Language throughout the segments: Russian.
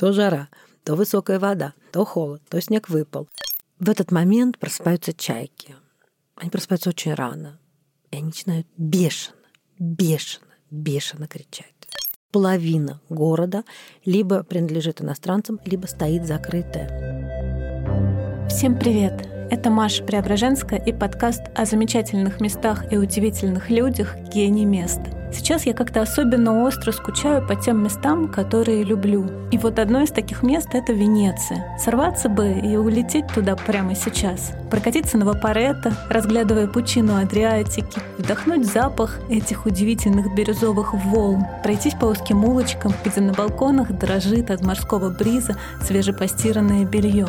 То жара, то высокая вода, то холод, то снег выпал. В этот момент просыпаются чайки. Они просыпаются очень рано. И они начинают бешено, бешено, бешено кричать. Половина города либо принадлежит иностранцам, либо стоит закрытая. Всем привет! Это Маша Преображенская и подкаст о замечательных местах и удивительных людях «Гений мест». Сейчас я как-то особенно остро скучаю по тем местам, которые люблю. И вот одно из таких мест — это Венеция. Сорваться бы и улететь туда прямо сейчас. Прокатиться на Вапоретто, разглядывая пучину Адриатики, вдохнуть запах этих удивительных бирюзовых волн, пройтись по узким улочкам, где на балконах дрожит от морского бриза свежепостиранное белье.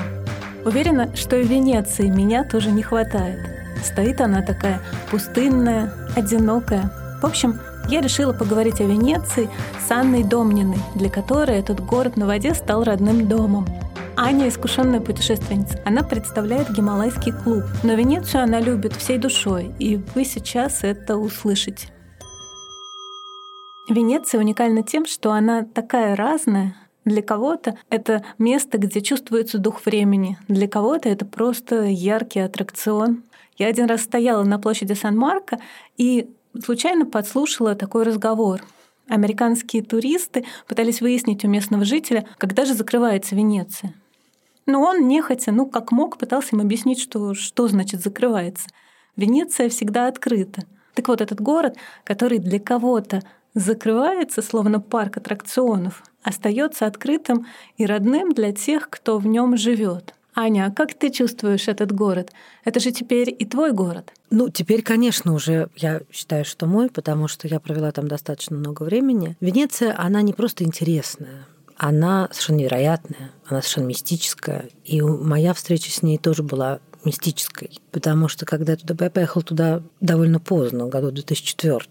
Уверена, что и Венеции меня тоже не хватает. Стоит она такая пустынная, одинокая. В общем, я решила поговорить о Венеции с Анной Домниной, для которой этот город на воде стал родным домом. Аня – искушенная путешественница. Она представляет Гималайский клуб. Но Венецию она любит всей душой, и вы сейчас это услышите. Венеция уникальна тем, что она такая разная. Для кого-то это место, где чувствуется дух времени. Для кого-то это просто яркий аттракцион. Я один раз стояла на площади Сан-Марко и случайно подслушала такой разговор. Американские туристы пытались выяснить у местного жителя, когда же закрывается Венеция. Но он нехотя, ну как мог, пытался им объяснить, что, что значит закрывается. Венеция всегда открыта. Так вот, этот город, который для кого-то закрывается, словно парк аттракционов, остается открытым и родным для тех, кто в нем живет. Аня, а как ты чувствуешь этот город? Это же теперь и твой город. Ну, теперь, конечно, уже я считаю, что мой, потому что я провела там достаточно много времени. Венеция, она не просто интересная, она совершенно невероятная, она совершенно мистическая. И моя встреча с ней тоже была мистической, потому что когда я туда я поехала туда довольно поздно, в году 2004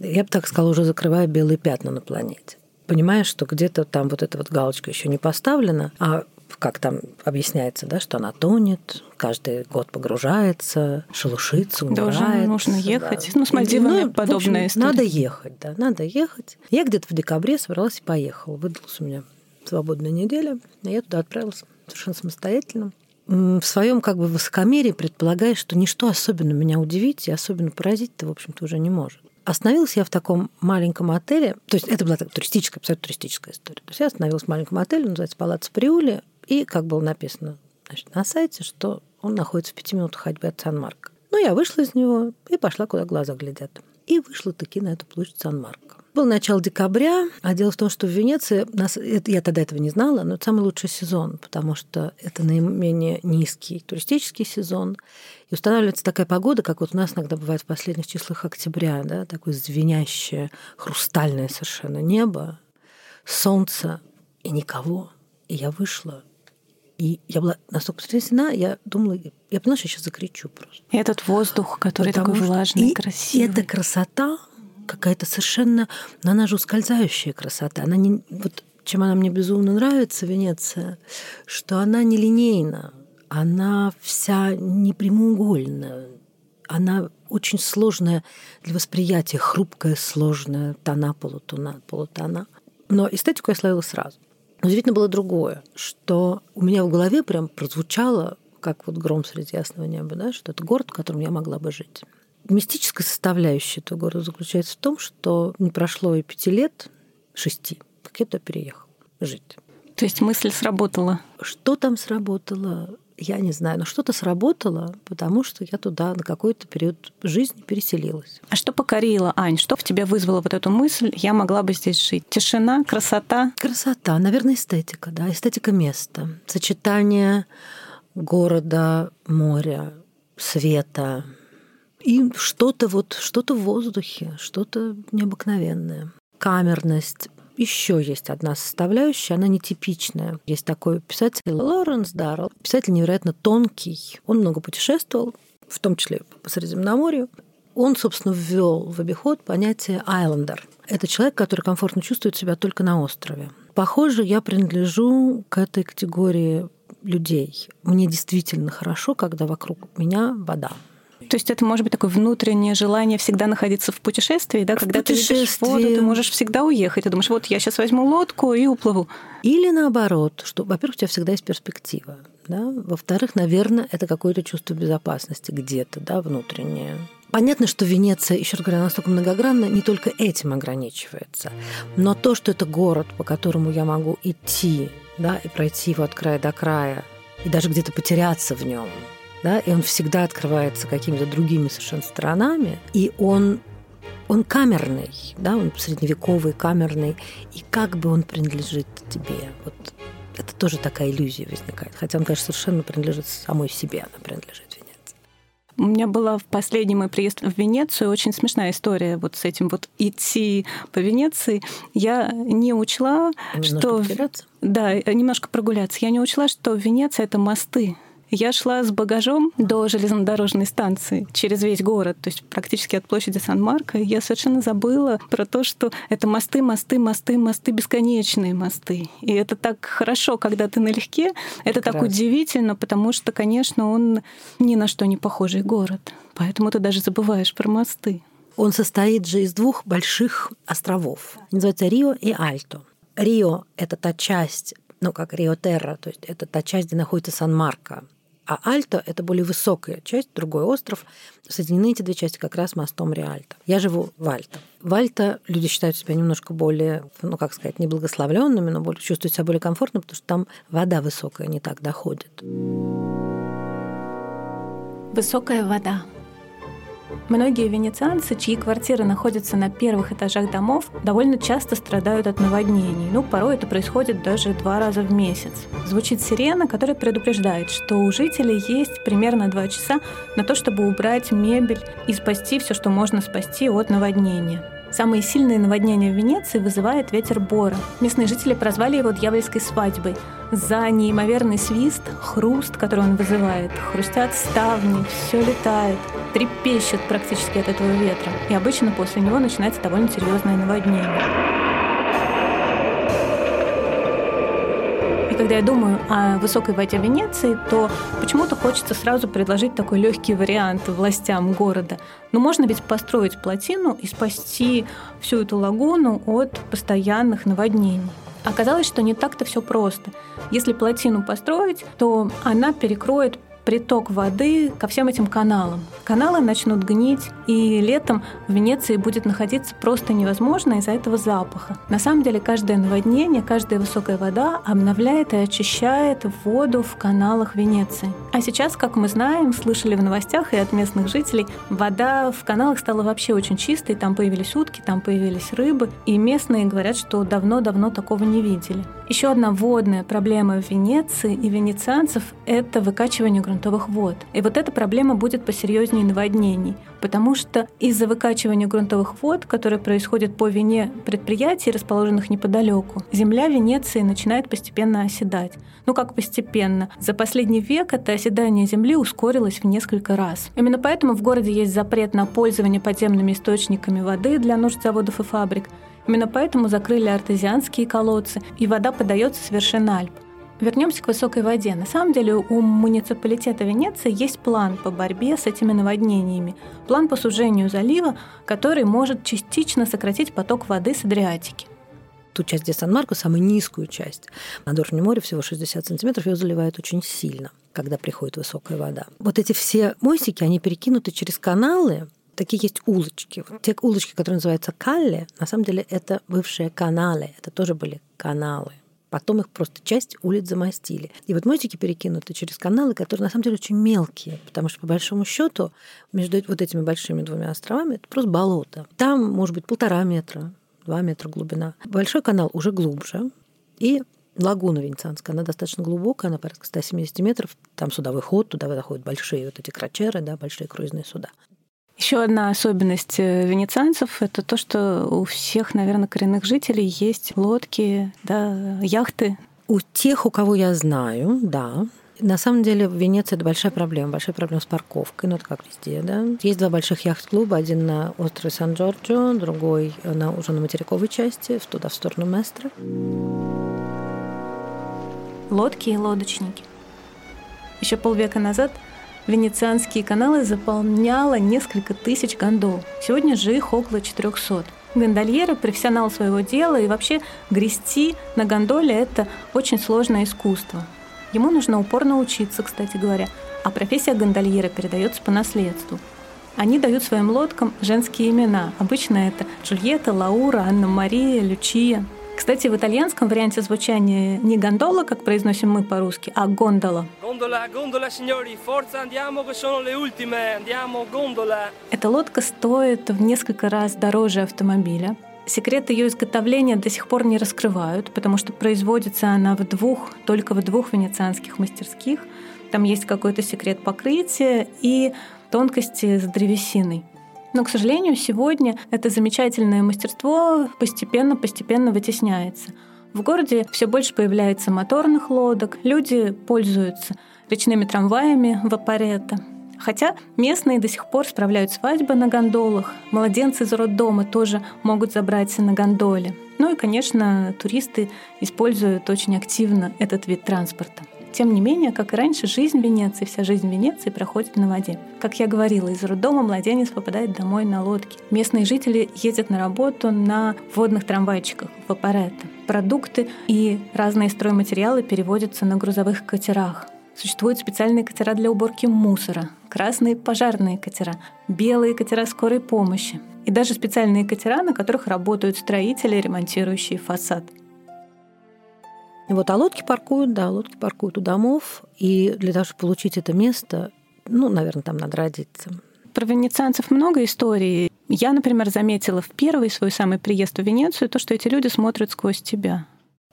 я бы так сказала, уже закрывая белые пятна на планете. Понимаешь, что где-то там вот эта вот галочка еще не поставлена, а как там объясняется, да, что она тонет, каждый год погружается, шелушится, умирает. Нужно ехать. Да. Ну, с Мальдивами ну, подобная общем, история. Надо ехать, да, надо ехать. Я где-то в декабре собралась и поехала. Выдалась у меня свободная неделя, и я туда отправилась совершенно самостоятельно. В своем как бы высокомерии предполагая, что ничто особенно меня удивить и особенно поразить-то, в общем-то, уже не может. Остановилась я в таком маленьком отеле, то есть это была так, туристическая, абсолютно туристическая история. То есть я остановилась в маленьком отеле, называется Палац Приули, и, как было написано значит, на сайте, что он находится в пяти минутах ходьбы от Сан-Марко. Ну, я вышла из него и пошла, куда глаза глядят. И вышла таки на эту площадь Сан-Марко. Было начало декабря, а дело в том, что в Венеции, нас, это, я тогда этого не знала, но это самый лучший сезон, потому что это наименее низкий туристический сезон. И устанавливается такая погода, как вот у нас иногда бывает в последних числах октября, да, такое звенящее, хрустальное совершенно небо, солнце и никого. И я вышла, и я была настолько потрясена, я думала, я поняла, что я сейчас закричу просто. И этот воздух, который Потому такой влажный, и красивый. И эта красота, какая-то совершенно, но она же ускользающая красота. Она не, вот чем она мне безумно нравится, Венеция, что она не линейна, она вся не прямоугольная, она очень сложная для восприятия, хрупкая, сложная, тона, полутона, полутона. Но эстетику я словила сразу. Но удивительно было другое, что у меня в голове прям прозвучало, как вот гром среди ясного неба, да, что это город, в котором я могла бы жить мистическая составляющая этого города заключается в том, что не прошло и пяти лет, шести, как я туда переехал жить. То есть мысль сработала? Что там сработало, я не знаю, но что-то сработало, потому что я туда на какой-то период жизни переселилась. А что покорило, Ань? Что в тебе вызвало вот эту мысль, я могла бы здесь жить? Тишина, красота? Красота, наверное, эстетика, да, эстетика места. Сочетание города, моря, света, и что-то вот, что-то в воздухе, что-то необыкновенное. Камерность. Еще есть одна составляющая, она нетипичная. Есть такой писатель Лоренс Даррелл. Писатель невероятно тонкий. Он много путешествовал, в том числе по Средиземноморью. Он, собственно, ввел в обиход понятие «айлендер». Это человек, который комфортно чувствует себя только на острове. Похоже, я принадлежу к этой категории людей. Мне действительно хорошо, когда вокруг меня вода. То есть это может быть такое внутреннее желание всегда находиться в путешествии, да, в когда путешествии. ты видишь воду, ты можешь всегда уехать. Ты думаешь, вот я сейчас возьму лодку и уплыву. Или наоборот, что, во-первых, у тебя всегда есть перспектива. Да? Во-вторых, наверное, это какое-то чувство безопасности где-то, да, внутреннее. Понятно, что Венеция, еще раз говорю, настолько многогранна, не только этим ограничивается. Но то, что это город, по которому я могу идти, да, и пройти его от края до края, и даже где-то потеряться в нем, да, и он всегда открывается какими-то другими совершенно сторонами, и он он камерный, да, он средневековый, камерный, и как бы он принадлежит тебе. Вот это тоже такая иллюзия возникает. Хотя он, конечно, совершенно принадлежит самой себе, она принадлежит Венеции. У меня была в последний мой приезд в Венецию очень смешная история вот с этим вот идти по Венеции. Я не учла, Немножко что... потеряться? Да, немножко прогуляться. Я не учла, что Венеция — это мосты. Я шла с багажом до железнодорожной станции через весь город, то есть практически от площади Сан-Марко. Я совершенно забыла про то, что это мосты, мосты, мосты, мосты, бесконечные мосты. И это так хорошо, когда ты налегке. Это так Прекрасно. удивительно, потому что, конечно, он ни на что не похожий город. Поэтому ты даже забываешь про мосты. Он состоит же из двух больших островов. Они называются Рио и Альто. Рио — это та часть, ну, как Рио-Терра, то есть это та часть, где находится Сан-Марко. А Альто — это более высокая часть, другой остров. Соединены эти две части как раз мостом Риальто. Я живу в Альто. В Альто люди считают себя немножко более, ну, как сказать, неблагословленными, но более, чувствуют себя более комфортно, потому что там вода высокая не так доходит. Высокая вода. Многие венецианцы, чьи квартиры находятся на первых этажах домов, довольно часто страдают от наводнений. Ну, порой это происходит даже два раза в месяц. Звучит сирена, которая предупреждает, что у жителей есть примерно два часа на то, чтобы убрать мебель и спасти все, что можно спасти от наводнения. Самые сильные наводнения в Венеции вызывает ветер Бора. Местные жители прозвали его «дьявольской свадьбой» за неимоверный свист, хруст, который он вызывает. Хрустят ставни, все летает, трепещет практически от этого ветра. И обычно после него начинается довольно серьезное наводнение. Когда я думаю о высокой воде Венеции, то почему-то хочется сразу предложить такой легкий вариант властям города. Но можно ведь построить плотину и спасти всю эту лагуну от постоянных наводнений. Оказалось, что не так-то все просто. Если плотину построить, то она перекроет приток воды ко всем этим каналам. Каналы начнут гнить, и летом в Венеции будет находиться просто невозможно из-за этого запаха. На самом деле каждое наводнение, каждая высокая вода обновляет и очищает воду в каналах Венеции. А сейчас, как мы знаем, слышали в новостях и от местных жителей, вода в каналах стала вообще очень чистой, там появились утки, там появились рыбы, и местные говорят, что давно-давно такого не видели. Еще одна водная проблема в Венеции и венецианцев – это выкачивание грунтовых вод. И вот эта проблема будет посерьезнее наводнений, потому что из-за выкачивания грунтовых вод, которое происходит по вине предприятий, расположенных неподалеку, земля Венеции начинает постепенно оседать. Ну как постепенно? За последний век это оседание земли ускорилось в несколько раз. Именно поэтому в городе есть запрет на пользование подземными источниками воды для нужд заводов и фабрик. Именно поэтому закрыли артезианские колодцы, и вода подается с вершин Альп. Вернемся к высокой воде. На самом деле у муниципалитета Венеции есть план по борьбе с этими наводнениями. План по сужению залива, который может частично сократить поток воды с Адриатики. Ту часть, где Сан-Марко, самую низкую часть, над уровнем моря всего 60 сантиметров, ее заливает очень сильно, когда приходит высокая вода. Вот эти все мостики, они перекинуты через каналы, такие есть улочки. Вот те улочки, которые называются Калле, на самом деле это бывшие каналы, это тоже были каналы. Потом их просто часть улиц замостили. И вот мостики перекинуты через каналы, которые на самом деле очень мелкие, потому что по большому счету между вот этими большими двумя островами это просто болото. Там может быть полтора метра, два метра глубина. Большой канал уже глубже, и лагуна Венецианская, она достаточно глубокая, она порядка 170 метров. Там судовой ход, туда заходят большие вот эти крачеры, да, большие круизные суда. Еще одна особенность э, венецианцев – это то, что у всех, наверное, коренных жителей есть лодки, да, яхты. У тех, у кого я знаю, да, на самом деле в Венеции это большая проблема, большая проблема с парковкой, ну это как везде, да. Есть два больших яхт-клуба, один на острове Сан-Джорджо, другой на, уже на материковой части, туда в сторону Местра. Лодки и лодочники. Еще полвека назад венецианские каналы заполняло несколько тысяч гондол. Сегодня же их около 400. Гондольеры – профессионал своего дела, и вообще грести на гондоле – это очень сложное искусство. Ему нужно упорно учиться, кстати говоря, а профессия гондольера передается по наследству. Они дают своим лодкам женские имена. Обычно это Джульетта, Лаура, Анна-Мария, Лючия. Кстати, в итальянском варианте звучания не гондола, как произносим мы по-русски, а гондола. Гондола, гондола, signori, forza, andiamo, che sono le ultime, andiamo, gondola. Эта лодка стоит в несколько раз дороже автомобиля. Секрет ее изготовления до сих пор не раскрывают, потому что производится она в двух, только в двух венецианских мастерских. Там есть какой-то секрет покрытия и тонкости с древесиной. Но, к сожалению, сегодня это замечательное мастерство постепенно-постепенно вытесняется. В городе все больше появляется моторных лодок, люди пользуются речными трамваями вапорета. Хотя местные до сих пор справляют свадьбы на гондолах, младенцы из роддома тоже могут забраться на гондоле. Ну и, конечно, туристы используют очень активно этот вид транспорта. Тем не менее, как и раньше, жизнь Венеции, вся жизнь Венеции проходит на воде. Как я говорила, из роддома младенец попадает домой на лодке. Местные жители ездят на работу на водных трамвайчиках в аппараты. Продукты и разные стройматериалы переводятся на грузовых катерах. Существуют специальные катера для уборки мусора, красные пожарные катера, белые катера скорой помощи и даже специальные катера, на которых работают строители, ремонтирующие фасад. Вот, а лодки паркуют, да, лодки паркуют у домов. И для того, чтобы получить это место, ну, наверное, там надо родиться. Про венецианцев много историй. Я, например, заметила в первый свой самый приезд в Венецию то, что эти люди смотрят сквозь тебя.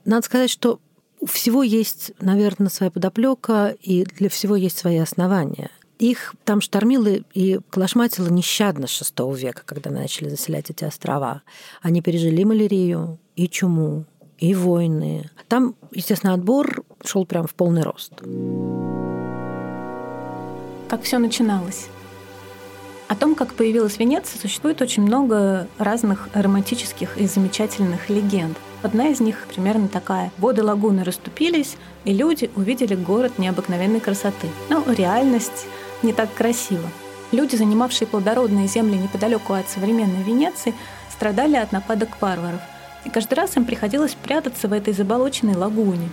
Надо сказать, что у всего есть, наверное, своя подоплека, и для всего есть свои основания. Их там штормило и клашматило нещадно с VI века, когда начали заселять эти острова. Они пережили малярию и чуму, и войны. Там, естественно, отбор шел прям в полный рост. Как все начиналось? О том, как появилась Венеция, существует очень много разных романтических и замечательных легенд. Одна из них примерно такая. Воды лагуны расступились, и люди увидели город необыкновенной красоты. Но реальность не так красива. Люди, занимавшие плодородные земли неподалеку от современной Венеции, страдали от нападок варваров. И каждый раз им приходилось прятаться в этой заболоченной лагуне.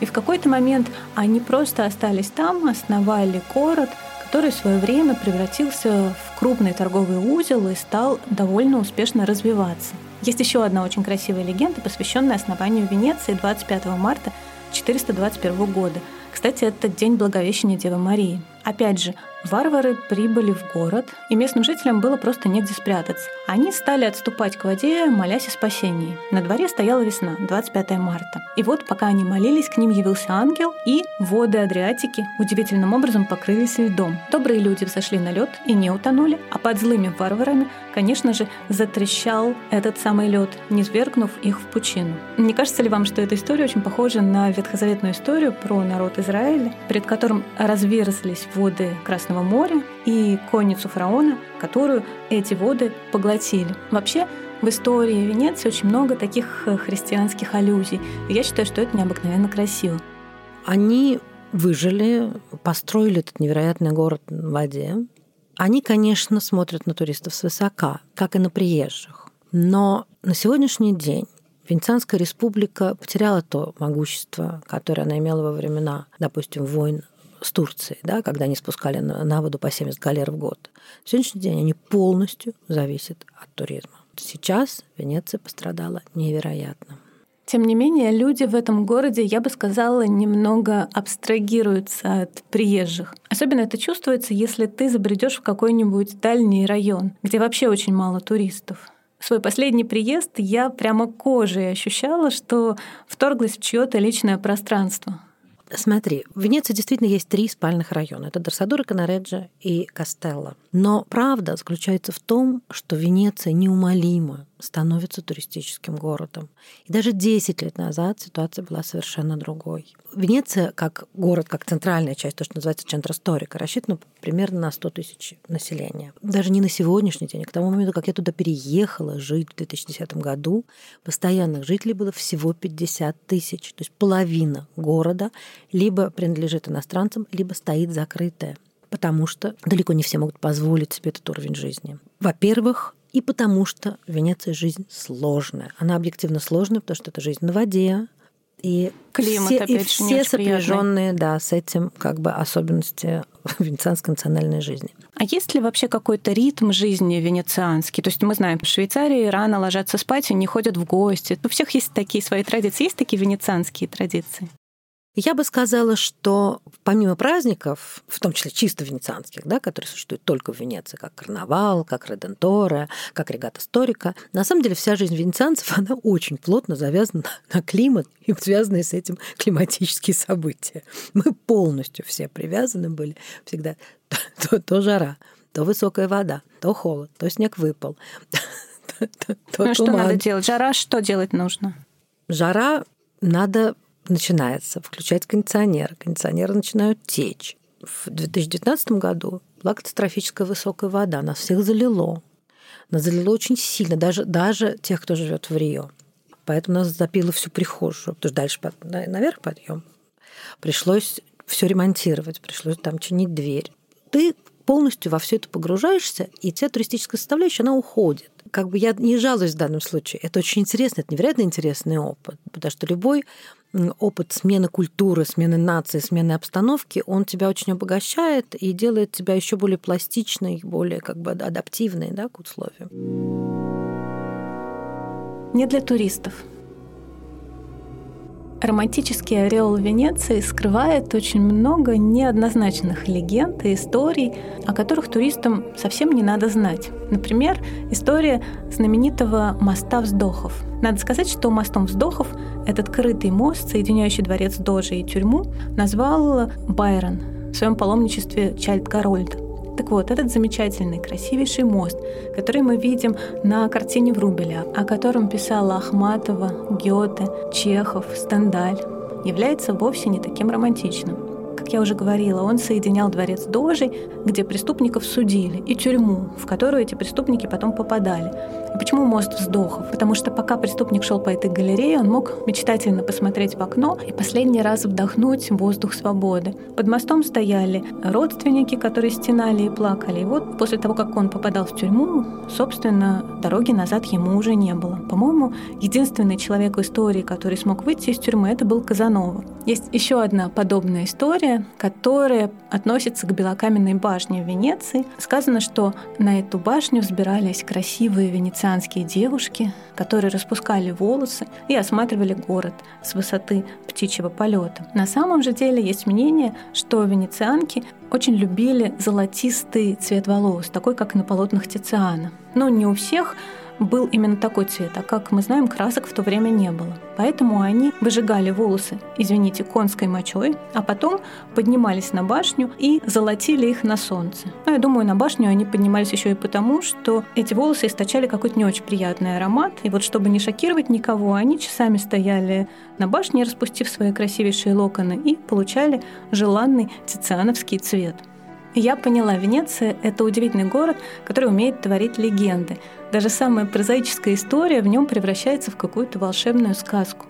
И в какой-то момент они просто остались там, основали город, который в свое время превратился в крупный торговый узел и стал довольно успешно развиваться. Есть еще одна очень красивая легенда, посвященная основанию Венеции 25 марта 421 года. Кстати, это день Благовещения Девы Марии. Опять же, Варвары прибыли в город, и местным жителям было просто негде спрятаться. Они стали отступать к воде, молясь о спасении. На дворе стояла весна, 25 марта. И вот, пока они молились, к ним явился ангел, и воды Адриатики удивительным образом покрылись льдом. Добрые люди взошли на лед и не утонули, а под злыми варварами, конечно же, затрещал этот самый лед, не свергнув их в пучину. Не кажется ли вам, что эта история очень похожа на ветхозаветную историю про народ Израиля, перед которым разверзлись воды Красного Красного моря и конницу фараона, которую эти воды поглотили. Вообще, в истории Венеции очень много таких э, христианских аллюзий. Я считаю, что это необыкновенно красиво. Они выжили, построили этот невероятный город в воде. Они, конечно, смотрят на туристов свысока, как и на приезжих. Но на сегодняшний день Венецианская республика потеряла то могущество, которое она имела во времена, допустим, войн с Турцией, да, когда они спускали на, на воду по 70 галер в год. На сегодняшний день они полностью зависят от туризма. Сейчас Венеция пострадала невероятно. Тем не менее, люди в этом городе, я бы сказала, немного абстрагируются от приезжих. Особенно это чувствуется, если ты забредешь в какой-нибудь дальний район, где вообще очень мало туристов. В свой последний приезд я прямо кожей ощущала, что вторглась в чье-то личное пространство. Смотри, в Венеции действительно есть три спальных района. Это Дорсадура, Канареджа и Кастелло. Но правда заключается в том, что Венеция неумолимо становится туристическим городом. И даже 10 лет назад ситуация была совершенно другой. Венеция, как город, как центральная часть, то, что называется центр историка, рассчитана примерно на 100 тысяч населения. Даже не на сегодняшний день, а к тому моменту, как я туда переехала жить в 2010 году, постоянных жителей было всего 50 тысяч. То есть половина города либо принадлежит иностранцам, либо стоит закрытая. потому что далеко не все могут позволить себе этот уровень жизни. Во-первых, и потому что в Венеции жизнь сложная. Она объективно сложная, потому что это жизнь на воде, и Климат, все, опять и же, все сопряженные, да, с этим как бы особенности венецианской национальной жизни. А есть ли вообще какой-то ритм жизни венецианский? То есть мы знаем, в Швейцарии рано ложатся спать и не ходят в гости. У всех есть такие свои традиции. Есть такие венецианские традиции? Я бы сказала, что помимо праздников, в том числе чисто венецианских, да, которые существуют только в Венеции, как карнавал, как реденторе, как регата сторика, на самом деле вся жизнь венецианцев, она очень плотно завязана на климат и связанные с этим климатические события. Мы полностью все привязаны были всегда. То, то жара, то высокая вода, то холод, то снег выпал. Ну что надо делать? Жара, что делать нужно? Жара надо начинается включать кондиционеры. Кондиционеры начинают течь. В 2019 году была катастрофическая высокая вода, нас всех залило. Нас залило очень сильно, даже, даже тех, кто живет в Рио. Поэтому нас запило всю прихожую, потому что дальше наверх подъем. Пришлось все ремонтировать, пришлось там чинить дверь. Ты полностью во все это погружаешься, и вся туристическая составляющая, она уходит. Как бы я не жалуюсь в данном случае. Это очень интересно, это невероятно интересный опыт, потому что любой опыт смены культуры, смены нации, смены обстановки, он тебя очень обогащает и делает тебя еще более пластичной, более как бы адаптивной да, к условиям. Не для туристов. Романтический ореол Венеции скрывает очень много неоднозначных легенд и историй, о которых туристам совсем не надо знать. Например, история знаменитого моста вздохов. Надо сказать, что мостом вздохов этот крытый мост, соединяющий дворец дожей и тюрьму, назвал Байрон в своем паломничестве Чайльд Гарольд. Так вот, этот замечательный, красивейший мост, который мы видим на картине Врубеля, о котором писала Ахматова, Гёте, Чехов, Стендаль, является вовсе не таким романтичным. Как я уже говорила, он соединял дворец дожей, где преступников судили, и тюрьму, в которую эти преступники потом попадали. И почему мост вздохов? Потому что пока преступник шел по этой галерее, он мог мечтательно посмотреть в окно и последний раз вдохнуть воздух свободы. Под мостом стояли родственники, которые стенали и плакали. И вот после того, как он попадал в тюрьму, собственно, дороги назад ему уже не было. По-моему, единственный человек в истории, который смог выйти из тюрьмы, это был Казанова. Есть еще одна подобная история, которая относится к белокаменной башне в Венеции. Сказано, что на эту башню взбирались красивые венецианские девушки, которые распускали волосы и осматривали город с высоты птичьего полета. На самом же деле есть мнение, что венецианки очень любили золотистый цвет волос, такой, как на полотнах Тициана. Но не у всех был именно такой цвет, а как мы знаем, красок в то время не было. Поэтому они выжигали волосы, извините, конской мочой, а потом поднимались на башню и золотили их на солнце. Но я думаю, на башню они поднимались еще и потому, что эти волосы источали какой-то не очень приятный аромат. И вот чтобы не шокировать никого, они часами стояли на башне, распустив свои красивейшие локоны, и получали желанный тициановский цвет. Я поняла, Венеция — это удивительный город, который умеет творить легенды. Даже самая прозаическая история в нем превращается в какую-то волшебную сказку.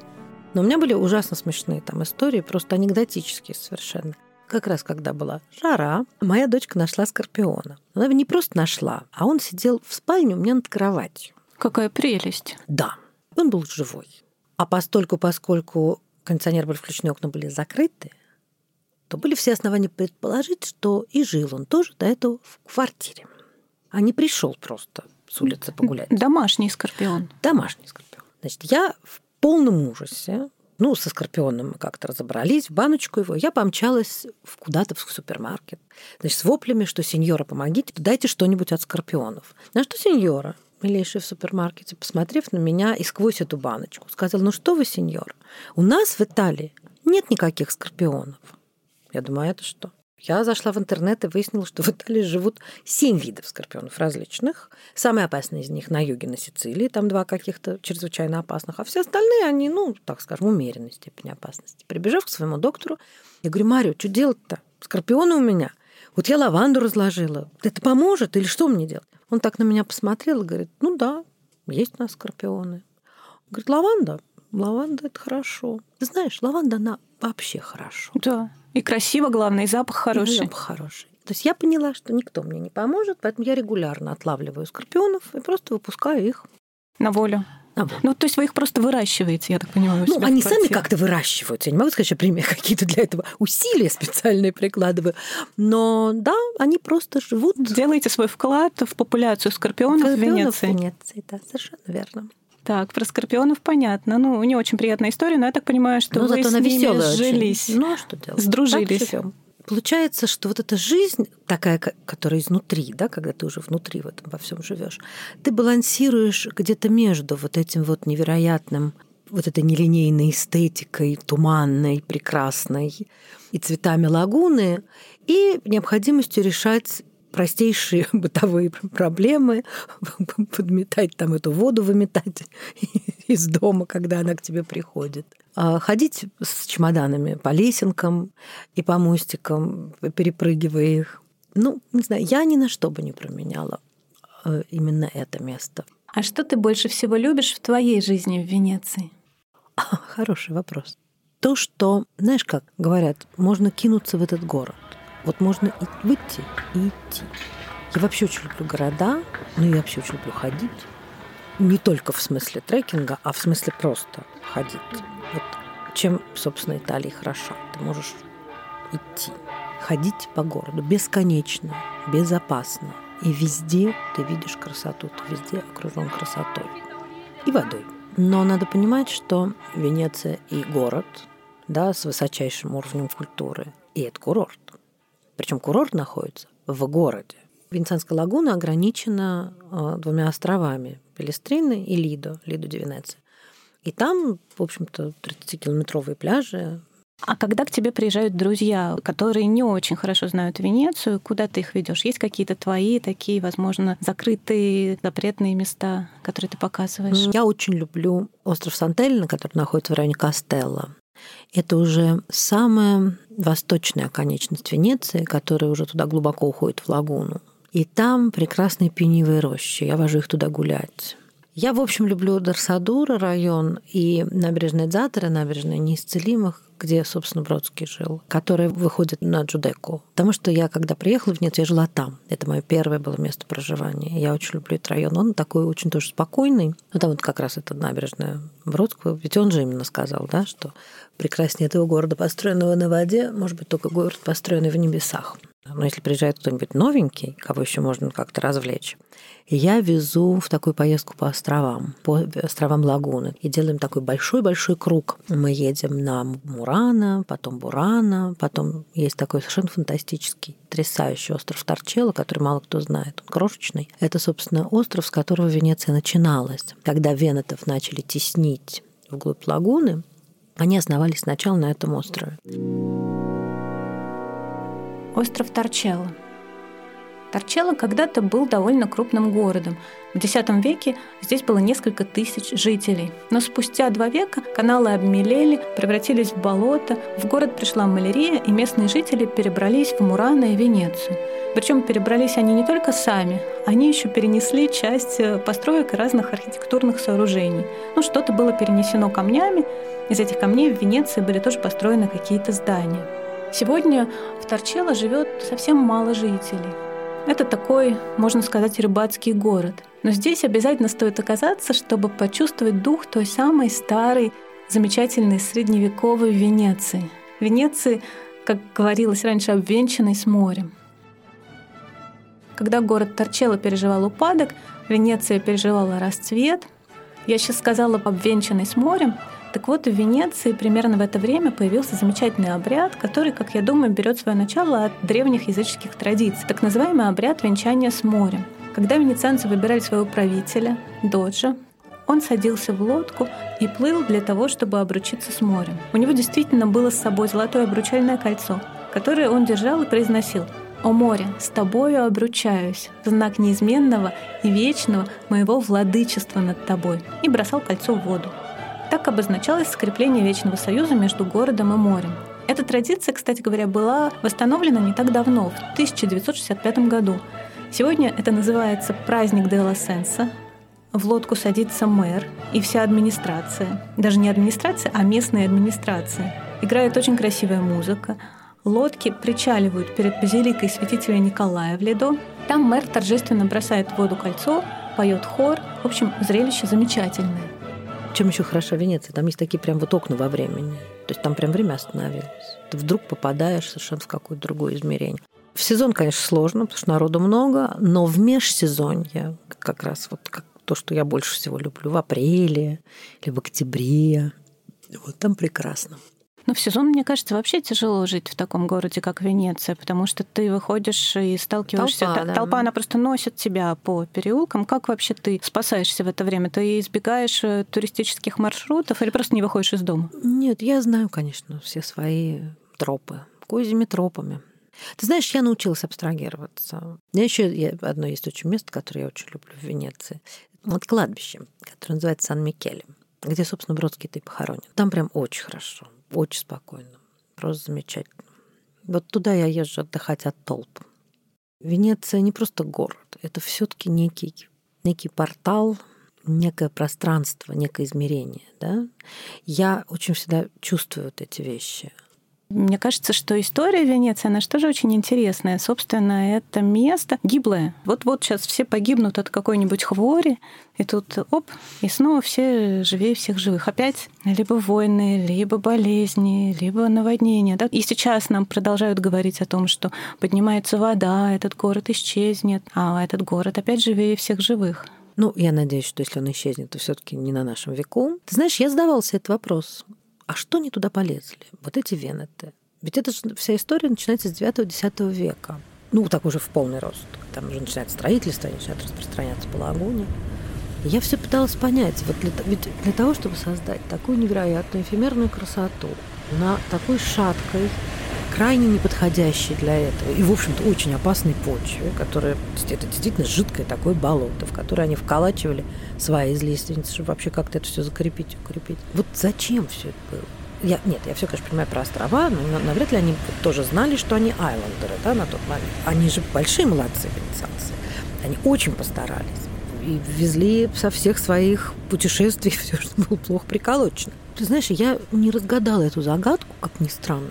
Но у меня были ужасно смешные там истории, просто анекдотические совершенно. Как раз когда была жара, моя дочка нашла скорпиона. Она его не просто нашла, а он сидел в спальне у меня над кроватью. Какая прелесть. Да, он был живой. А постольку, поскольку кондиционер был включен, окна были закрыты, то были все основания предположить, что и жил он тоже до этого в квартире, а не пришел просто с улицы погулять. Домашний скорпион. Домашний скорпион. Значит, я в полном ужасе, ну, со скорпионом мы как-то разобрались, в баночку его, я помчалась в куда-то в супермаркет. Значит, с воплями, что сеньора, помогите, дайте что-нибудь от скорпионов. На что сеньора, милейшая в супермаркете, посмотрев на меня и сквозь эту баночку, сказала, ну что вы, сеньор, у нас в Италии нет никаких скорпионов. Я думаю, а это что? Я зашла в интернет и выяснила, что в Италии живут семь видов скорпионов различных. Самые опасные из них на юге, на Сицилии. Там два каких-то чрезвычайно опасных. А все остальные, они, ну, так скажем, умеренной степени опасности. Прибежав к своему доктору, я говорю, Марио, что делать-то? Скорпионы у меня. Вот я лаванду разложила. Это поможет или что мне делать? Он так на меня посмотрел и говорит, ну да, есть у нас скорпионы. Говорит, лаванда? Лаванда – это хорошо. Ты знаешь, лаванда, она вообще хорошо. Да. И красиво, главное, и запах хороший. И запах хороший. То есть я поняла, что никто мне не поможет, поэтому я регулярно отлавливаю скорпионов и просто выпускаю их на волю. А, ну, то есть вы их просто выращиваете, я так понимаю. Ну, они сами как-то выращиваются. Я не могу сказать, что я какие-то для этого усилия специальные прикладываю. Но да, они просто живут. Делаете свой вклад в популяцию скорпионов, скорпионов в Венеции. в Венеции, да, совершенно верно. Так, про скорпионов понятно. Ну, не очень приятная история, но я так понимаю, что ну, вы зато с ними сжились. Ну, а что делать? Сдружились. Получается, что вот эта жизнь такая, которая изнутри, да, когда ты уже внутри в этом во всем живешь, ты балансируешь где-то между вот этим вот невероятным вот этой нелинейной эстетикой, туманной, прекрасной, и цветами лагуны, и необходимостью решать простейшие бытовые проблемы, подметать там эту воду, выметать из дома, когда она к тебе приходит. А, ходить с чемоданами по лесенкам и по мостикам, перепрыгивая их. Ну, не знаю, я ни на что бы не променяла э, именно это место. А что ты больше всего любишь в твоей жизни в Венеции? Хороший вопрос. То, что, знаешь как, говорят, можно кинуться в этот город. Вот можно и выйти и идти. Я вообще очень люблю города, но я вообще очень люблю ходить. Не только в смысле трекинга, а в смысле просто ходить. Вот чем, собственно, Италии хорошо. Ты можешь идти, ходить по городу бесконечно, безопасно. И везде ты видишь красоту, ты везде окружен красотой и водой. Но надо понимать, что Венеция и город, да, с высочайшим уровнем культуры, и это курорт. Причем курорт находится в городе. Венецианская лагуна ограничена э, двумя островами – Пелестрины и Лидо, Лидо Венеция. И там, в общем-то, 30-километровые пляжи. А когда к тебе приезжают друзья, которые не очень хорошо знают Венецию, куда ты их ведешь? Есть какие-то твои такие, возможно, закрытые, запретные места, которые ты показываешь? Я очень люблю остров Сантельна, который находится в районе Кастелла. Это уже самая восточная конечность Венеции, которая уже туда глубоко уходит в лагуну. И там прекрасные пенивые рощи. Я вожу их туда гулять. Я, в общем, люблю Дарсадура район и набережная Дзатора, набережная Неисцелимых, где, собственно, Бродский жил, которая выходит на Джудеку. Потому что я, когда приехала в Венецию, я жила там. Это мое первое было место проживания. Я очень люблю этот район. Он такой очень тоже спокойный. Ну, там вот как раз это набережная Бродского. Ведь он же именно сказал, да, что прекраснее этого города, построенного на воде, может быть, только город, построенный в небесах. Но если приезжает кто-нибудь новенький, кого еще можно как-то развлечь, я везу в такую поездку по островам, по островам Лагуны. И делаем такой большой-большой круг. Мы едем на Мурана, потом Бурана, потом есть такой совершенно фантастический, потрясающий остров Торчелло, который мало кто знает. Он крошечный. Это, собственно, остров, с которого Венеция начиналась. Когда венетов начали теснить вглубь лагуны, они основались сначала на этом острове. Остров Торчелло. Торчелло когда-то был довольно крупным городом. В X веке здесь было несколько тысяч жителей. Но спустя два века каналы обмелели, превратились в болото, в город пришла малярия, и местные жители перебрались в Мурано и Венецию. Причем перебрались они не только сами, они еще перенесли часть э, построек разных архитектурных сооружений. Ну, что-то было перенесено камнями, из этих камней в Венеции были тоже построены какие-то здания. Сегодня в Торчелло живет совсем мало жителей. Это такой, можно сказать, рыбацкий город. Но здесь обязательно стоит оказаться, чтобы почувствовать дух той самой старой, замечательной средневековой Венеции. Венеции, как говорилось раньше, обвенчанной с морем. Когда город Торчелло переживал упадок, Венеция переживала расцвет. Я сейчас сказала обвенчанной с морем – так вот, в Венеции примерно в это время появился замечательный обряд, который, как я думаю, берет свое начало от древних языческих традиций. Так называемый обряд венчания с морем. Когда венецианцы выбирали своего правителя, доджа, он садился в лодку и плыл для того, чтобы обручиться с морем. У него действительно было с собой золотое обручальное кольцо, которое он держал и произносил «О море, с тобою обручаюсь, знак неизменного и вечного моего владычества над тобой» и бросал кольцо в воду. Так обозначалось скрепление Вечного Союза между городом и морем. Эта традиция, кстати говоря, была восстановлена не так давно, в 1965 году. Сегодня это называется праздник Делла Сенса. В лодку садится мэр и вся администрация. Даже не администрация, а местная администрация. Играет очень красивая музыка. лодки причаливают перед базиликой святителя Николая в Ледо. Там мэр торжественно бросает в воду кольцо, поет хор. В общем, зрелище замечательное. Чем еще хороша Венеция? Там есть такие прям вот окна во времени. То есть там прям время остановилось. Ты вдруг попадаешь совершенно в какое-то другое измерение. В сезон, конечно, сложно, потому что народу много, но в межсезонье как раз вот как то, что я больше всего люблю, в апреле или в октябре. Вот там прекрасно. Но в сезон, мне кажется, вообще тяжело жить в таком городе, как Венеция, потому что ты выходишь и сталкиваешься. Толпа, да. Толпа она просто носит тебя по переулкам. Как вообще ты спасаешься в это время? Ты избегаешь э, туристических маршрутов или просто не выходишь из дома? Нет, я знаю, конечно, все свои тропы. Козьими тропами. Ты знаешь, я научилась абстрагироваться. Я еще одно есть очень место, которое я очень люблю в Венеции. Вот кладбище, которое называется Сан-Микеле, где, собственно, Бродский-то и похоронен. Там прям очень хорошо. Очень спокойно. Просто замечательно. Вот туда я езжу отдыхать от толп. Венеция не просто город, это все-таки некий, некий портал, некое пространство, некое измерение. Да? Я очень всегда чувствую вот эти вещи. Мне кажется, что история Венеции, она же тоже очень интересная. Собственно, это место гиблое. Вот-вот сейчас все погибнут от какой-нибудь хвори, и тут оп, и снова все живее всех живых. Опять либо войны, либо болезни, либо наводнения. Да? И сейчас нам продолжают говорить о том, что поднимается вода, этот город исчезнет, а этот город опять живее всех живых. Ну, я надеюсь, что если он исчезнет, то все-таки не на нашем веку. Ты знаешь, я задавался этот вопрос а что они туда полезли? Вот эти венеты. Ведь это вся история начинается с 9-10 века. Ну, так уже в полный рост. Там уже начинает строительство, они начинают распространяться. И я все пыталась понять, вот для, ведь для того, чтобы создать такую невероятную эфемерную красоту на такой шаткой, крайне неподходящей для этого и, в общем-то, очень опасной почве, которая, это действительно жидкое такое болото, в которое они вколачивали свои из лиственниц, чтобы вообще как-то это все закрепить, укрепить. Вот зачем все это было? Я, нет, я все, конечно, понимаю про острова, но навряд ли они тоже знали, что они айлендеры да, на тот момент. Они же большие молодцы, венецианцы. Они очень постарались. И везли со всех своих путешествий все, что было плохо приколочено. Ты знаешь, я не разгадала эту загадку, как ни странно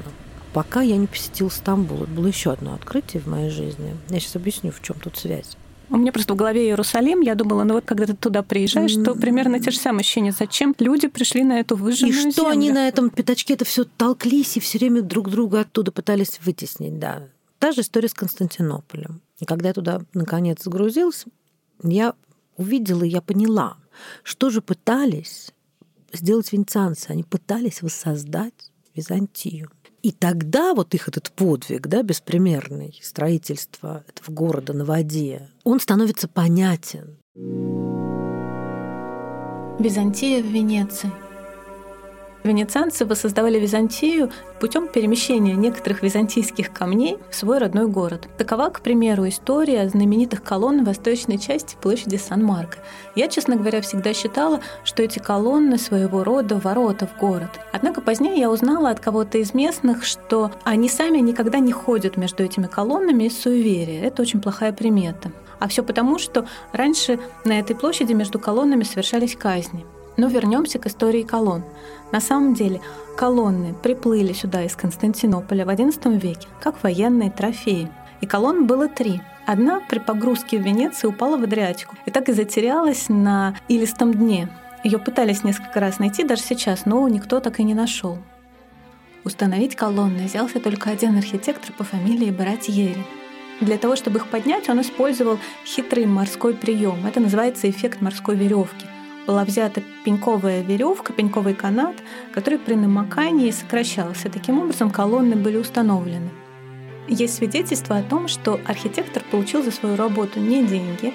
пока я не посетил Стамбул. Это было еще одно открытие в моей жизни. Я сейчас объясню, в чем тут связь. У меня просто в голове Иерусалим. Я думала, ну вот когда ты туда приезжаешь, то примерно те же самые ощущения. Зачем люди пришли на эту выжженную И что землю? они на этом пятачке это все толклись и все время друг друга оттуда пытались вытеснить, да. Та же история с Константинополем. И когда я туда наконец загрузился, я увидела, я поняла, что же пытались сделать венецианцы. Они пытались воссоздать Византию. И тогда вот их этот подвиг, да, беспримерный, строительство этого города на воде, он становится понятен. Византия в Венеции – Венецианцы воссоздавали Византию путем перемещения некоторых византийских камней в свой родной город. Такова, к примеру, история знаменитых колонн в восточной части площади Сан-Марко. Я, честно говоря, всегда считала, что эти колонны своего рода ворота в город. Однако позднее я узнала от кого-то из местных, что они сами никогда не ходят между этими колоннами из суеверия. Это очень плохая примета. А все потому, что раньше на этой площади между колоннами совершались казни. Но вернемся к истории колонн. На самом деле колонны приплыли сюда из Константинополя в XI веке как военные трофеи. И колонн было три. Одна при погрузке в Венеции упала в Адриатику и так и затерялась на илистом дне. Ее пытались несколько раз найти даже сейчас, но никто так и не нашел. Установить колонны взялся только один архитектор по фамилии Баратьери. Для того, чтобы их поднять, он использовал хитрый морской прием. Это называется эффект морской веревки была взята пеньковая веревка, пеньковый канат, который при намокании сокращался. Таким образом, колонны были установлены. Есть свидетельство о том, что архитектор получил за свою работу не деньги,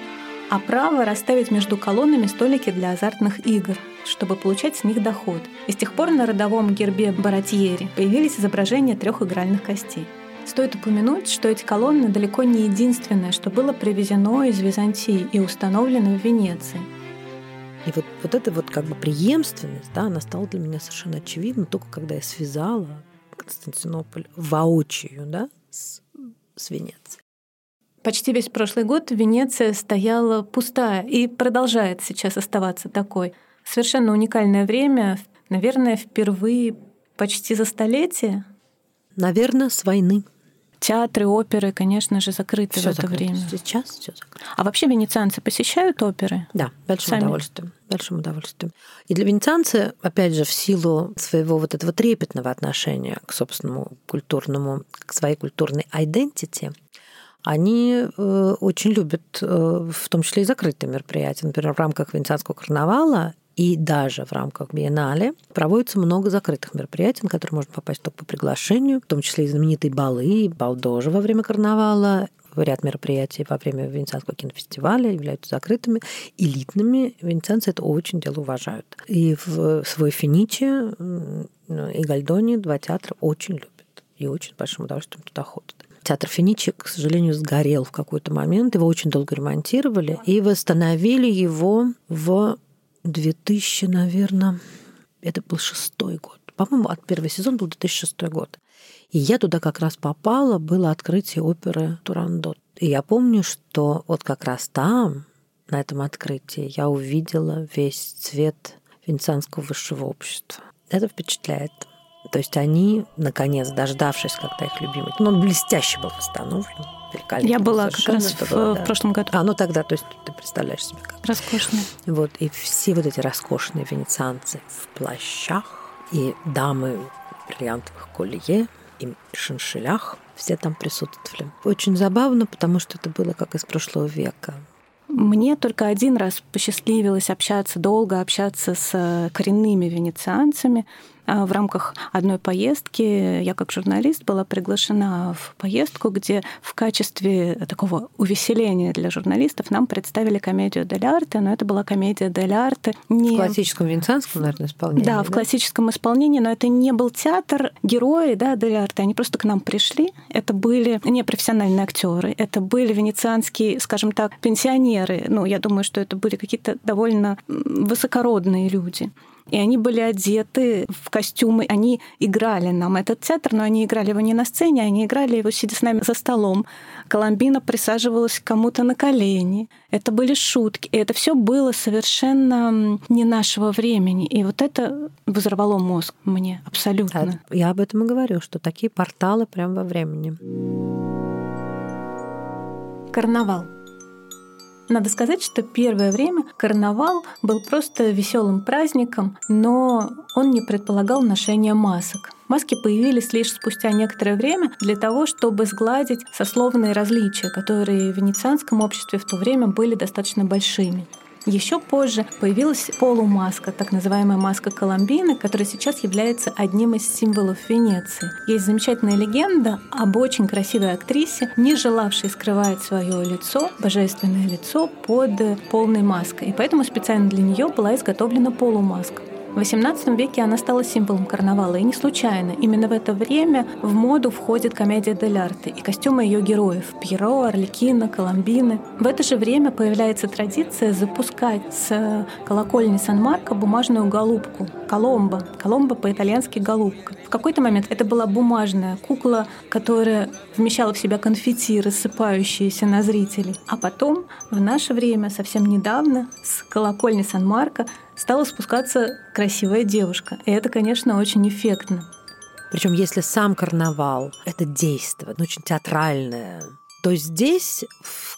а право расставить между колоннами столики для азартных игр, чтобы получать с них доход. И с тех пор на родовом гербе Баратьери появились изображения трех игральных костей. Стоит упомянуть, что эти колонны далеко не единственное, что было привезено из Византии и установлено в Венеции – и вот, вот эта вот как бы преемственность, да, она стала для меня совершенно очевидна только когда я связала Константинополь воочию, да, с, с Венецией. Почти весь прошлый год Венеция стояла пустая и продолжает сейчас оставаться такой. Совершенно уникальное время, наверное, впервые почти за столетие Наверное, с войны. Театры, оперы, конечно же, закрыты Всё в это закрыто. время. Сейчас все закрыто. А вообще венецианцы посещают оперы? Да, большим Сами. удовольствием. Большим удовольствием. И для венецианца, опять же, в силу своего вот этого трепетного отношения к собственному культурному, к своей культурной идентити, они э, очень любят, э, в том числе и закрытые мероприятия. Например, в рамках венецианского карнавала и даже в рамках биеннале проводится много закрытых мероприятий, на которые можно попасть только по приглашению, в том числе и знаменитые балы, бал Дожи во время карнавала, ряд мероприятий во время Венецианского кинофестиваля являются закрытыми, элитными. Венецианцы это очень дело уважают. И в свой Финичи м, и Гальдони два театра очень любят и очень большим удовольствием туда ходят. Театр Финичи, к сожалению, сгорел в какой-то момент. Его очень долго ремонтировали и восстановили его в 2000, наверное, это был шестой год. По-моему, от первый сезон был 2006 год. И я туда как раз попала, было открытие оперы Турандот. И я помню, что вот как раз там, на этом открытии, я увидела весь цвет венецианского высшего общества. Это впечатляет. То есть они, наконец, дождавшись, когда их любимый... Ну, он блестяще был восстановлен. Я была как раз в, было, в да. прошлом году. А, ну тогда, то есть ты представляешь себе, как Роскошно. вот, и все вот эти роскошные венецианцы в плащах, и дамы в бриллиантовых колье, и шиншилях, все там присутствовали. Очень забавно, потому что это было как из прошлого века. Мне только один раз посчастливилось общаться, долго общаться с э, коренными венецианцами. А В рамках одной поездки я как журналист была приглашена в поездку, где в качестве такого увеселения для журналистов нам представили комедию «Дель арте», но это была комедия «Дель арте» не В классическом венецианском, наверное, исполнении. Да, в классическом исполнении, но это не был театр, герои, да, Дель арте, они просто к нам пришли. Это были не профессиональные актеры, это были венецианские, скажем так, пенсионеры. Ну, я думаю, что это были какие-то довольно высокородные люди. И они были одеты в костюмы, они играли нам этот театр, но они играли его не на сцене, они играли его, сидя с нами за столом. Коломбина присаживалась к кому-то на колени. Это были шутки. И это все было совершенно не нашего времени. И вот это взорвало мозг мне абсолютно. А Я об этом и говорю, что такие порталы прям во времени. Карнавал. Надо сказать, что первое время карнавал был просто веселым праздником, но он не предполагал ношения масок. Маски появились лишь спустя некоторое время для того, чтобы сгладить сословные различия, которые в венецианском обществе в то время были достаточно большими. Еще позже появилась полумаска, так называемая маска Коломбины, которая сейчас является одним из символов Венеции. Есть замечательная легенда об очень красивой актрисе, не желавшей скрывать свое лицо, божественное лицо, под полной маской. И поэтому специально для нее была изготовлена полумаска. В XVIII веке она стала символом карнавала, и не случайно. Именно в это время в моду входит комедия дель арте и костюмы ее героев – Пьеро, Орликина, Коломбины. В это же время появляется традиция запускать с колокольни Сан-Марко бумажную голубку – Коломбо. Коломбо по-итальянски «голубка». В какой-то момент это была бумажная кукла, которая вмещала в себя конфетти, рассыпающиеся на зрителей. А потом, в наше время, совсем недавно, с колокольни Сан-Марко стала спускаться красивая девушка. И это, конечно, очень эффектно. Причем, если сам карнавал — это действие, ну, очень театральное, то здесь,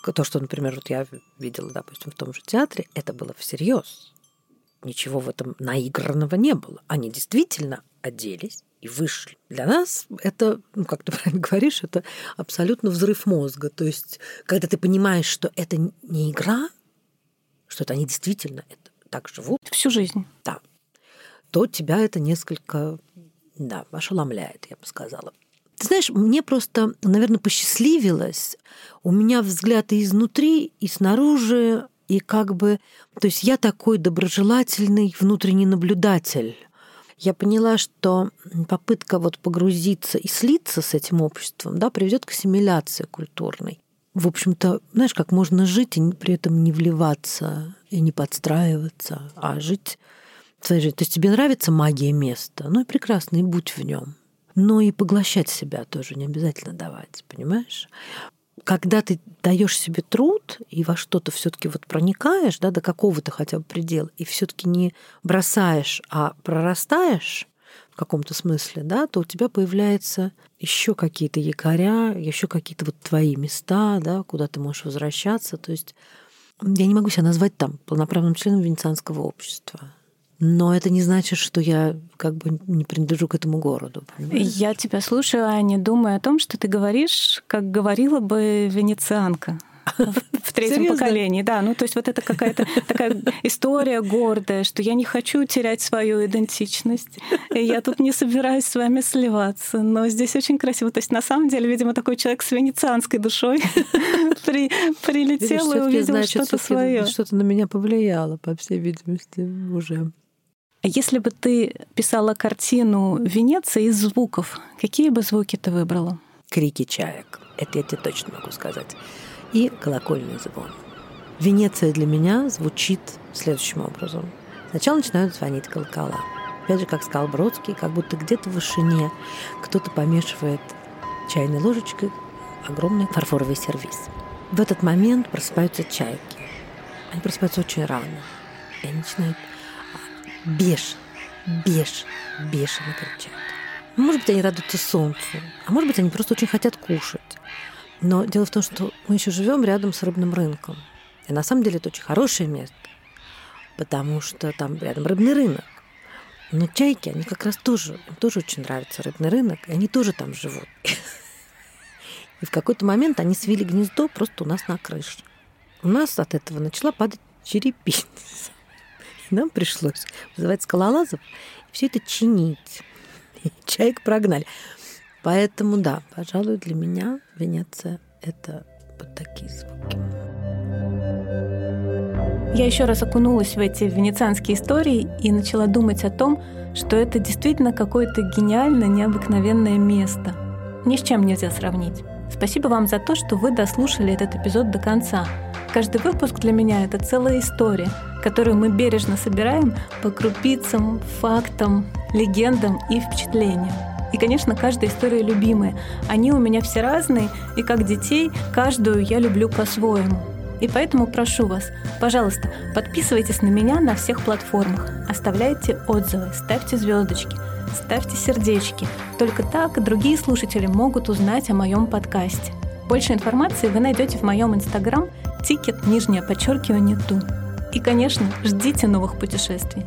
то, что, например, вот я видела, допустим, в том же театре, это было всерьез. Ничего в этом наигранного не было. Они действительно оделись и вышли. Для нас это, ну, как ты правильно говоришь, это абсолютно взрыв мозга. То есть, когда ты понимаешь, что это не игра, что это они действительно это так живут, Всю жизнь. да, то тебя это несколько, да, ошеломляет, я бы сказала. Ты знаешь, мне просто, наверное, посчастливилось. У меня взгляд и изнутри, и снаружи, и как бы... То есть я такой доброжелательный внутренний наблюдатель. Я поняла, что попытка вот погрузиться и слиться с этим обществом да, приведет к ассимиляции культурной. В общем-то, знаешь, как можно жить и при этом не вливаться и не подстраиваться, а жить своей жизнью. То есть тебе нравится магия места, ну и прекрасно, и будь в нем. Но и поглощать себя тоже не обязательно давать, понимаешь? Когда ты даешь себе труд и во что-то все-таки вот проникаешь, да, до какого-то хотя бы предела, и все-таки не бросаешь, а прорастаешь в каком-то смысле, да, то у тебя появляются еще какие-то якоря, еще какие-то вот твои места, да, куда ты можешь возвращаться. То есть я не могу себя назвать там полноправным членом венецианского общества. Но это не значит, что я как бы не принадлежу к этому городу. Понимаешь? Я тебя слушаю, а не думаю о том, что ты говоришь, как говорила бы венецианка в третьем Серьезно? поколении. Да, ну то есть вот это какая-то такая история гордая, что я не хочу терять свою идентичность, и я тут не собираюсь с вами сливаться. Но здесь очень красиво. То есть на самом деле, видимо, такой человек с венецианской душой при, прилетел Видишь, и увидел что-то свое. Что-то на меня повлияло, по всей видимости, уже. А если бы ты писала картину Венеции из звуков, какие бы звуки ты выбрала? Крики чаек. Это я тебе точно могу сказать и колокольный звон. Венеция для меня звучит следующим образом. Сначала начинают звонить колокола. Опять же, как сказал Бродский, как будто где-то в вышине кто-то помешивает чайной ложечкой огромный фарфоровый сервиз. В этот момент просыпаются чайки. Они просыпаются очень рано. И они начинают бешено, бешено, бешено кричать. Может быть, они радуются солнцу, а может быть, они просто очень хотят кушать. Но дело в том, что мы еще живем рядом с рыбным рынком. И на самом деле это очень хорошее место, потому что там рядом рыбный рынок. Но чайки, они как раз тоже, им тоже очень нравится рыбный рынок, и они тоже там живут. И в какой-то момент они свили гнездо просто у нас на крыше. У нас от этого начала падать черепица. И нам пришлось вызывать скалолазов и все это чинить. И чаек прогнали. Поэтому да, пожалуй, для меня Венеция — это вот такие звуки. Я еще раз окунулась в эти венецианские истории и начала думать о том, что это действительно какое-то гениально необыкновенное место. Ни с чем нельзя сравнить. Спасибо вам за то, что вы дослушали этот эпизод до конца. Каждый выпуск для меня — это целая история, которую мы бережно собираем по крупицам, фактам, легендам и впечатлениям. И, конечно, каждая история любимая. Они у меня все разные, и как детей каждую я люблю по-своему. И поэтому прошу вас, пожалуйста, подписывайтесь на меня на всех платформах, оставляйте отзывы, ставьте звездочки, ставьте сердечки. Только так другие слушатели могут узнать о моем подкасте. Больше информации вы найдете в моем инстаграм тикет нижнее подчеркивание ту. И, конечно, ждите новых путешествий.